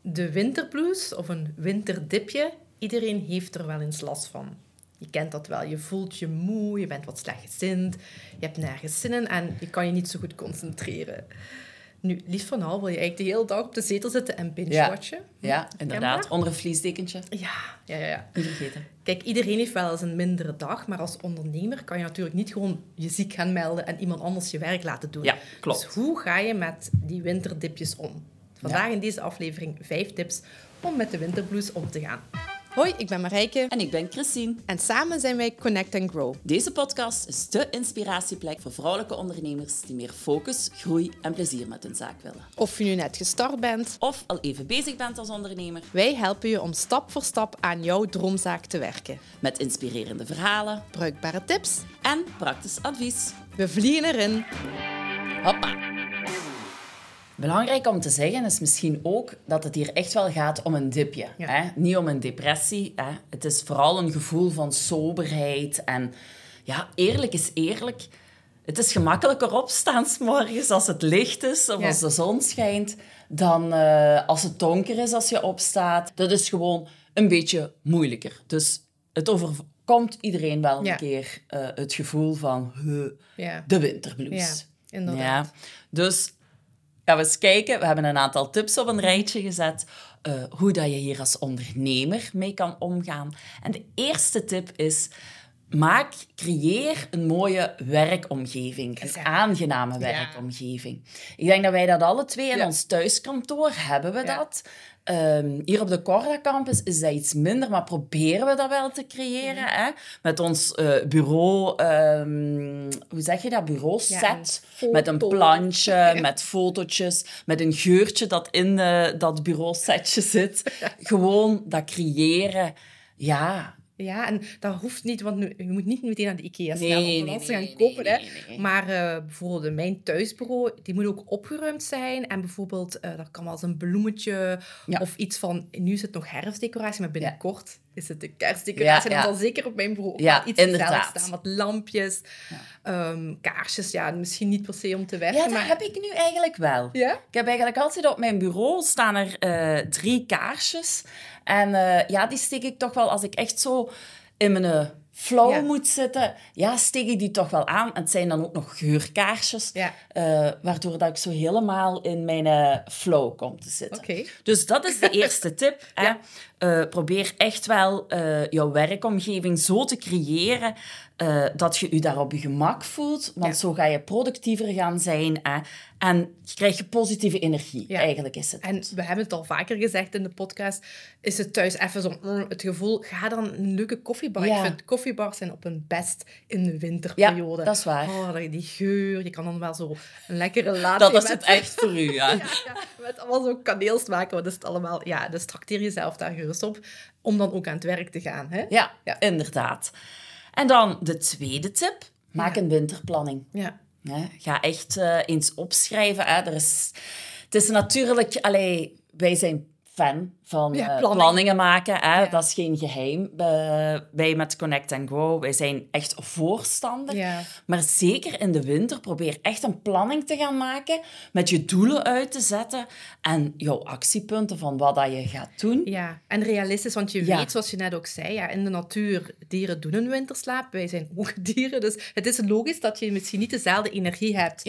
De winterblues of een winterdipje, iedereen heeft er wel eens last van. Je kent dat wel. Je voelt je moe, je bent wat slechtgezind, je hebt nergens zin in en je kan je niet zo goed concentreren. Nu, liefst van al wil je eigenlijk de hele dag op de zetel zitten en binge-watchen. Ja, inderdaad. Onder een vliesdekentje. Ja, ja, ja, ja. Niet vergeten. Kijk, iedereen heeft wel eens een mindere dag, maar als ondernemer kan je natuurlijk niet gewoon je ziek gaan melden en iemand anders je werk laten doen. Ja, klopt. Dus hoe ga je met die winterdipjes om? Vandaag in deze aflevering vijf tips om met de winterblues om te gaan. Hoi, ik ben Marijke En ik ben Christine. en samen zijn wij Connect and Grow. Deze podcast is de inspiratieplek voor vrouwelijke ondernemers die meer focus, groei en plezier met hun zaak willen. Of je nu net gestart bent, Of al even bezig bent als ondernemer wij helpen je om stap voor stap aan jouw droomzaak te werken. met inspirerende verhalen Bruikbare tips, en praktisch advies. we vliegen erin. Hoppa. Belangrijk om te zeggen is misschien ook dat het hier echt wel gaat om een dipje. Ja. Hè? Niet om een depressie. Hè? Het is vooral een gevoel van soberheid. En ja, eerlijk is eerlijk. Het is gemakkelijker opstaan 's morgens als het licht is of Ja. als de zon schijnt, dan eh, als het donker is als je opstaat. Dat is gewoon een beetje moeilijker. Dus het overkomt iedereen wel een Ja. keer eh, het gevoel van de winterblues. ja inderdaad. Ja, dus gaan we eens kijken. We hebben een aantal tips op een rijtje gezet. eh, hoe dat je hier als ondernemer mee kan omgaan. En de eerste tip is... Maak, creëer een mooie werkomgeving. Een aangename werkomgeving. Ik denk dat wij dat alle twee in Ja. ons thuiskantoor hebben we Ja. dat. Ehm, hier op de Corda Campus is dat iets minder, maar proberen we dat wel te creëren. Mhm. Hè? Met ons eh, bureau, ehm, hoe zeg je dat, bureauset. een met een plantje, met fotootjes, met een geurtje dat in eh, dat bureausetje zit. Gewoon dat creëren. Ja, Ja, en dat hoeft niet, want nu, je moet niet meteen naar de IKEA Nee, om nee, nee, gaan kopen. hè. Maar eh, bijvoorbeeld mijn thuisbureau, die moet ook opgeruimd zijn. En bijvoorbeeld, eh dat kan wel eens een bloemetje Ja. of iets van... Nu is het nog herfstdecoratie, maar binnenkort is het de kerstdecoratie. Ja, En dan zal zeker op mijn bureau Ja, iets inderdaad. gezelligs staan. Wat lampjes, ehm, kaarsjes. Ja, misschien niet per se om te werken, ja dat maar... heb ik nu eigenlijk wel. Ja? Ik heb eigenlijk altijd op mijn bureau staan er eh, drie kaarsjes. En eh, ja, die steek ik toch wel als ik echt zo in mijn eh, flow Ja. moet zitten. Ja, steek ik die toch wel aan. En het zijn dan ook nog geurkaarsjes. Ja. eh, waardoor dat ik zo helemaal in mijn flow kom te zitten. Dus dat is de eerste tip. Hè. Ja. Probeer echt wel jouw werkomgeving zo te creëren eh, dat je je daar op je gemak voelt. Want Ja. zo ga je productiever gaan zijn. Hè. En je krijgt je positieve energie. Ja. Eigenlijk is het. En we hebben het al vaker gezegd in de podcast. Is het thuis even zo mm, het gevoel, ga dan een leuke koffiebar. Ja. Ik vind koffiebars zijn op hun best in de winterperiode. Ja, dat is waar. Oh, dat- die geur. Je kan dan wel zo een lekkere latte Dat is met, het echt voor u. Ja. Ja, ja, met allemaal zo kaneelsmaken. Want dat is het allemaal... Ja, dus trakteer jezelf daar gerust op. Om dan ook aan het werk te gaan. Hè? Ja, Ja. inderdaad. En dan de tweede tip. Maak een winterplanning. Ja. Ga echt eh, eens opschrijven. Hè. Er is, het is natuurlijk... Allee, wij zijn fan van Ja, eh, planning. planningen maken. Hè. Ja. Dat is geen geheim. Eh, wij met Connect and Grow, wij zijn echt voorstander. Ja. Maar zeker in de winter, probeer echt een planning te gaan maken. Met je doelen uit te zetten. En jouw actiepunten van wat dat je gaat doen. Ja, en realistisch, want je weet, zoals je net ook zei, ja, in de natuur, dieren doen een winterslaap. Wij zijn ook dieren, dus het is logisch dat je misschien niet dezelfde energie hebt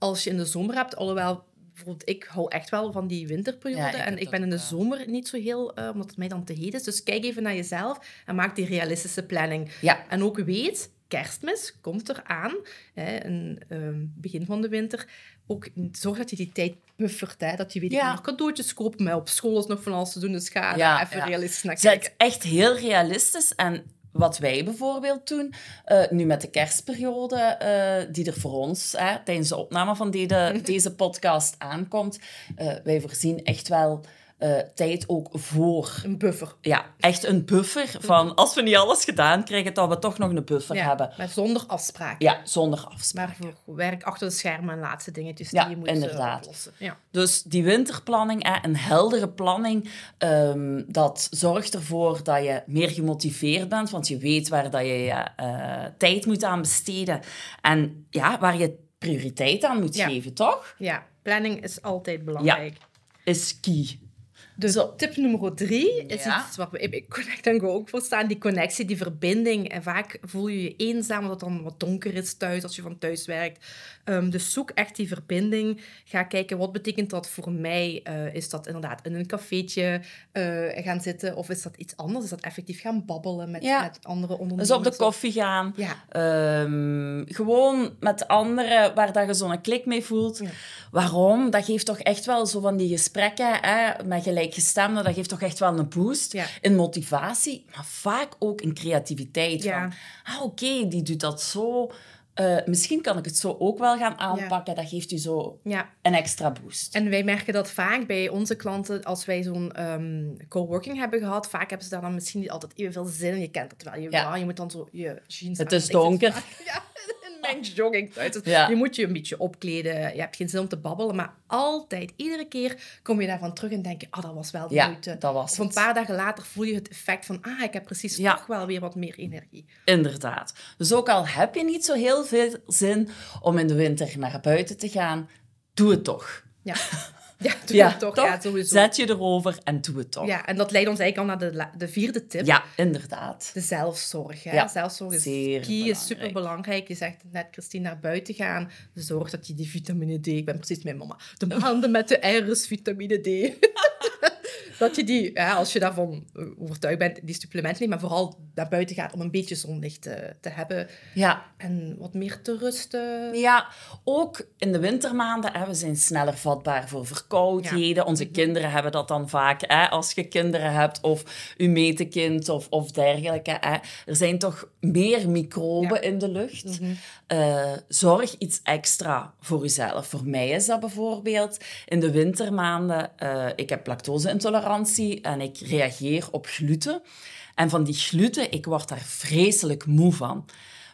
als je in de zomer hebt. Alhoewel, bijvoorbeeld, ik hou echt wel van die winterperiode. Ja, ik en ik ben in de wel. zomer niet zo heel, eh, omdat het mij dan te heet is. Dus kijk even naar jezelf en maak die realistische planning. ja. En ook weet, kerstmis komt eraan, hè, in ehm, begin van de winter. Ook zorg dat je die tijd buffert, hè, dat je weet, Ja. nog cadeautjes kopen, maar op school is nog van alles te doen, dus ga Ja, even ja. realistisch naar Zet kijken. echt heel realistisch. En wat wij bijvoorbeeld doen, eh, nu met de kerstperiode, eh, die er voor ons hè, tijdens de opname van deze, deze podcast aankomt, eh, wij voorzien echt wel eh, tijd ook voor. Een buffer. Ja, echt een buffer van als we niet alles gedaan krijgen, dat we toch nog een buffer Ja, hebben. maar zonder afspraken. Ja, zonder afspraak. Maar voor werk achter de schermen en laatste dingetjes Ja, die je moet eh, inderdaad. oplossen. Ja. Dus die winterplanning, een heldere planning, ehm, dat zorgt ervoor dat je meer gemotiveerd bent, want je weet waar dat je je eh, tijd moet aan besteden en ja, waar je prioriteit aan moet geven, toch? ja, planning is altijd belangrijk. Is key. Dus Zo. tip nummer drie is Ja. iets waar we bij Connect and Go ook voor staan. Die connectie, die verbinding. En vaak voel je je eenzaam, omdat het dan wat donker is thuis, als je van thuis werkt. Ehm, dus zoek echt die verbinding. Ga kijken, wat betekent dat voor mij? Eh, is dat inderdaad in een cafeetje eh, gaan zitten? Of is dat iets anders? Is dat effectief gaan babbelen met, Ja. met andere ondernemers? Dus op de koffie gaan. Ja. Ehm, gewoon met anderen waar dat je zo'n klik mee voelt. Waarom? Dat geeft toch echt wel zo van die gesprekken hè, met gelijkgestemden. Dat geeft toch echt wel een boost Ja. in motivatie, maar vaak ook in creativiteit. Ja. Van, ah, oké, die doet dat zo. Eh, misschien kan ik het zo ook wel gaan aanpakken. Dat geeft u zo Ja, een extra boost. En wij merken dat vaak bij onze klanten, als wij zo'n ehm, coworking hebben gehad, vaak hebben ze daar dan misschien niet altijd evenveel zin in. Je kent het wel. Je, Ja. je moet dan zo je jeans Het aan, is donker. Ja, jogging. Dus Ja. Je moet je een beetje opkleden. Je hebt geen zin om te babbelen. Maar altijd, iedere keer kom je daarvan terug en denk je, ah, dat was wel de Ja, moeite. dat was Of een paar dagen later voel je het effect van, ah, ik heb precies Ja. toch wel weer wat meer energie. Inderdaad. Dus ook al heb je niet zo heel veel zin om in de winter naar buiten te gaan, doe het toch. Ja, ja, doe Ja, het toch. toch? Ja, sowieso. Zet je erover en doe het toch. Ja, en dat leidt ons eigenlijk al naar de, de vierde tip. Ja, inderdaad. De zelfzorg. Hè? Ja, zelfzorg is zeer key, is belangrijk. super belangrijk. Je zegt net, Christine, naar buiten gaan. Zorg dat je die vitamine D... Ik ben precies mijn mama. De maanden met de R's vitamine D. dat je die, ja, als je daarvan eh, overtuigd bent, die supplementen neemt. Maar vooral naar buiten gaat om een beetje zonlicht te, te hebben. Ja. En wat meer te rusten. ja, ook in de wintermaanden, hè, we zijn sneller vatbaar voor verkoudheden. Onze kinderen hebben dat dan vaak, hè, als je kinderen hebt, of je metekind of, of dergelijke. Hè. Er zijn toch meer microben Ja. in de lucht. Eh, zorg iets extra voor jezelf. Voor mij is dat bijvoorbeeld in de wintermaanden. eh, ik heb lactose-intolerantie en ik reageer op gluten. En van die gluten, ik word daar vreselijk moe van.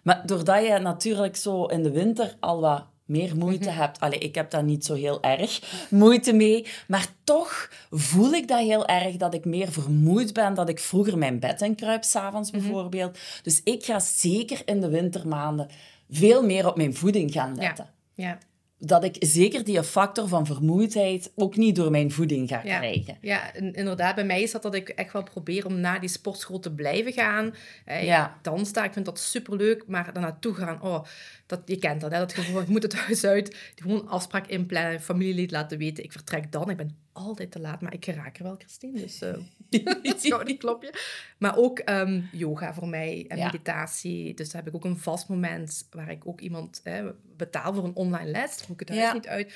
Maar doordat je natuurlijk zo in de winter al wat meer moeite hebt. Allee, ik heb daar niet zo heel erg moeite mee. Maar toch voel ik dat heel erg, dat ik meer vermoeid ben, dat ik vroeger mijn bed in kruip, s'avonds bijvoorbeeld. Dus ik ga zeker in de wintermaanden veel meer op mijn voeding gaan letten. Ja, Dat ik zeker die factor van vermoeidheid ook niet door mijn voeding ga Ja. krijgen. ja inderdaad. Bij mij is dat dat ik echt wel probeer om na die sportschool te blijven gaan. Eh, Ja. Dan sta ik vind dat superleuk, maar daar naartoe gaan, oh, dat, je kent dat, hè? dat gevoel, ik moet het huis uit, gewoon afspraak inplannen, familielid laten weten, ik vertrek dan, ik ben altijd te laat, maar ik raak er wel, Christine, dus uh, schouder klopje. Maar ook ehm, yoga voor mij en Ja. meditatie, dus daar heb ik ook een vast moment waar ik ook iemand eh, betaal voor een online les, hoef ik het huis Ja. niet uit.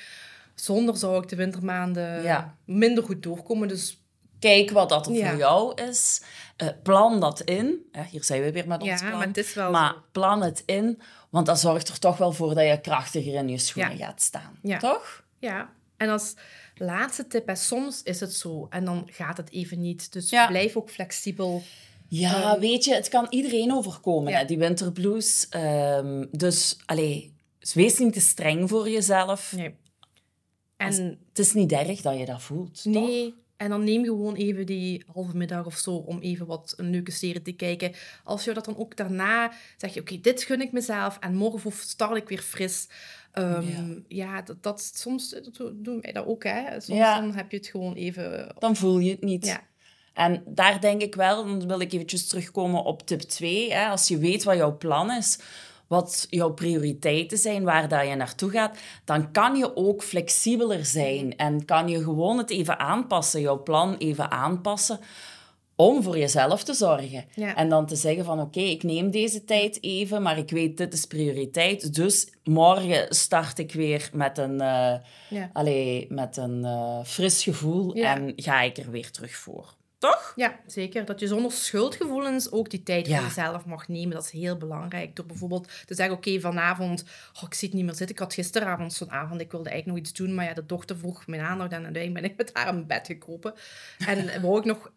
Zonder zou ik de wintermaanden Ja. minder goed doorkomen, dus Kijk wat dat er voor jou is. Eh, plan dat in. Hier zijn we weer met ons ja, plan. maar het is wel Maar plan het in, want dat zorgt er toch wel voor dat je krachtiger in je schoenen gaat staan. Toch? Ja, en als laatste tip, hè, soms is het zo en dan gaat het even niet. Dus Ja. blijf ook flexibel. Ja, Ehm, weet je, het kan iedereen overkomen, Ja. hè, die winterblues. Ehm, dus, allee, wees niet te streng voor jezelf. Nee. En Als- Het is niet erg dat je dat voelt, toch? nee, en dan neem gewoon even die halve middag of zo om even wat een leuke serie te kijken. Als je dat dan ook daarna zeg je, oké, dit gun ik mezelf en morgen start ik weer fris. Ehm, ja, dat, dat soms dat doen wij dat ook, hè. Soms Ja. dan heb je het gewoon even... Dan voel je het niet. Ja. En daar denk ik wel, dan wil ik eventjes terugkomen op tip 2. Hè, als je weet wat jouw plan is, wat jouw prioriteiten zijn, waar dat je naartoe gaat, dan kan je ook flexibeler zijn en kan je gewoon het even aanpassen, jouw plan even aanpassen, om voor jezelf te zorgen. Ja. En dan te zeggen van oké, ik neem deze tijd even, maar ik weet dit is prioriteit, dus morgen start ik weer met een, eh, Ja. allee, met een eh, fris gevoel Ja. en ga ik er weer terug voor. Toch? Ja, zeker. Dat je zonder schuldgevoelens ook die tijd voor jezelf mag nemen. Dat is heel belangrijk. Door bijvoorbeeld te zeggen, oké, vanavond... Oh, ik zie het niet meer zitten. Ik had gisteravond zo'n avond, ik wilde eigenlijk nog iets doen. Maar ja, de dochter vroeg mijn aandacht en uiteindelijk ben ik met haar in bed gekropen. En wou ik nog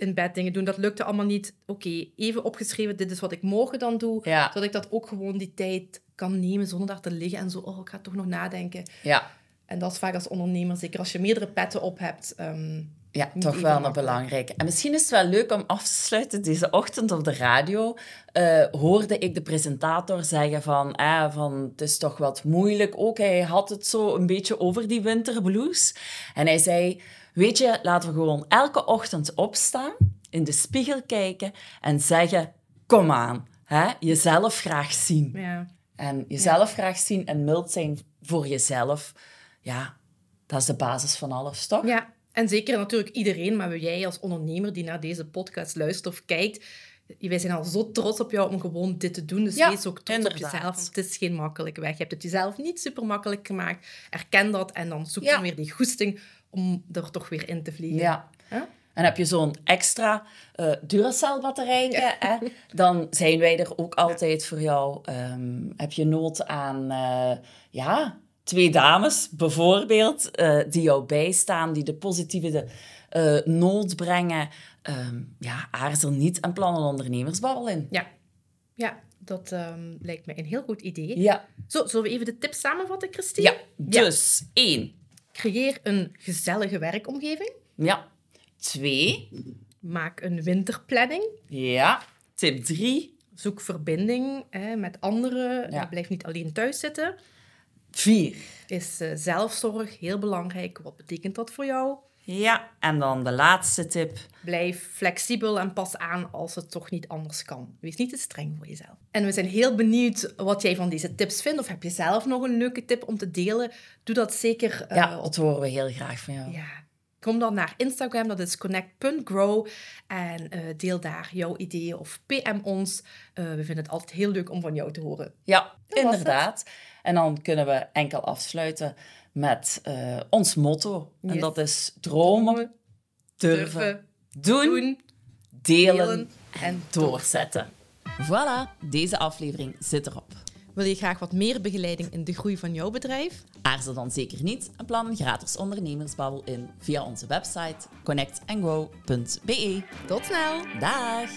in bed dingen doen. Dat lukte allemaal niet. Oké, even opgeschreven, dit is wat ik morgen dan doe. Ja. Zodat ik dat ook gewoon die tijd kan nemen zonder daar te liggen. En zo, oh, ik ga toch nog nadenken. Ja, En dat is vaak als ondernemer, zeker als je meerdere petten op hebt... ehm, ja toch wel een belangrijke. En misschien is het wel leuk om af te sluiten. Deze ochtend op de radio eh, hoorde ik de presentator zeggen van, eh, van het is toch wat moeilijk. Ook hij had het zo een beetje over die winterblues. En hij zei, Weet je, laten we gewoon elke ochtend opstaan, in de spiegel kijken en zeggen: Kom aan, hè? jezelf graag zien. Ja. En jezelf graag zien en mild zijn voor jezelf, ja, dat is de basis van alles, toch? ja, en zeker natuurlijk iedereen, maar jij als ondernemer die naar deze podcast luistert of kijkt, wij zijn al zo trots op jou om gewoon dit te doen. Dus Ja, wees ook trots op jezelf. want Het is geen makkelijke weg. Je hebt het jezelf niet super makkelijk gemaakt. Erken dat en dan zoek Ja. dan weer die goesting om er toch weer in te vliegen. Ja. Huh? En heb je zo'n extra eh Duracell-batterijtje, hè, dan zijn wij er ook altijd voor jou. Ehm, heb je nood aan eh, ja, twee dames, bijvoorbeeld, eh, die jou bijstaan, die de positieve de, nood brengen. Ehm, ja, aarzel niet en plan een ondernemersbabbel in. Ja, ja dat ehm, lijkt me een heel goed idee. Ja. Zo, zullen we even de tips samenvatten, Christine? ja, dus één. Creëer een gezellige werkomgeving. Ja. Twee. Maak een winterplanning. Ja. Tip drie. Zoek verbinding hè, met anderen. Ja. Blijf niet alleen thuis zitten. Vier. Is eh, zelfzorg heel belangrijk. Wat betekent dat voor jou? Ja. En dan de laatste tip. Blijf flexibel en pas aan als het toch niet anders kan. Wees niet te streng voor jezelf. En we zijn heel benieuwd wat jij van deze tips vindt. Of heb je zelf nog een leuke tip om te delen? Doe dat zeker eh, Ja, op dat horen we heel graag van jou. Ja. Kom dan naar Instagram, dat is connect.grow. En eh, deel daar jouw ideeën of PM ons. Eh, we vinden het altijd heel leuk om van jou te horen. Ja, inderdaad. En dan kunnen we enkel afsluiten met eh, ons motto. En dat is dromen, durven, doen, delen en doorzetten. Voilà, deze aflevering zit erop. Wil je graag wat meer begeleiding in de groei van jouw bedrijf? Aarzel dan zeker niet en plan een gratis ondernemersbabbel in via onze website connectandgrow.be. Tot snel! Dag!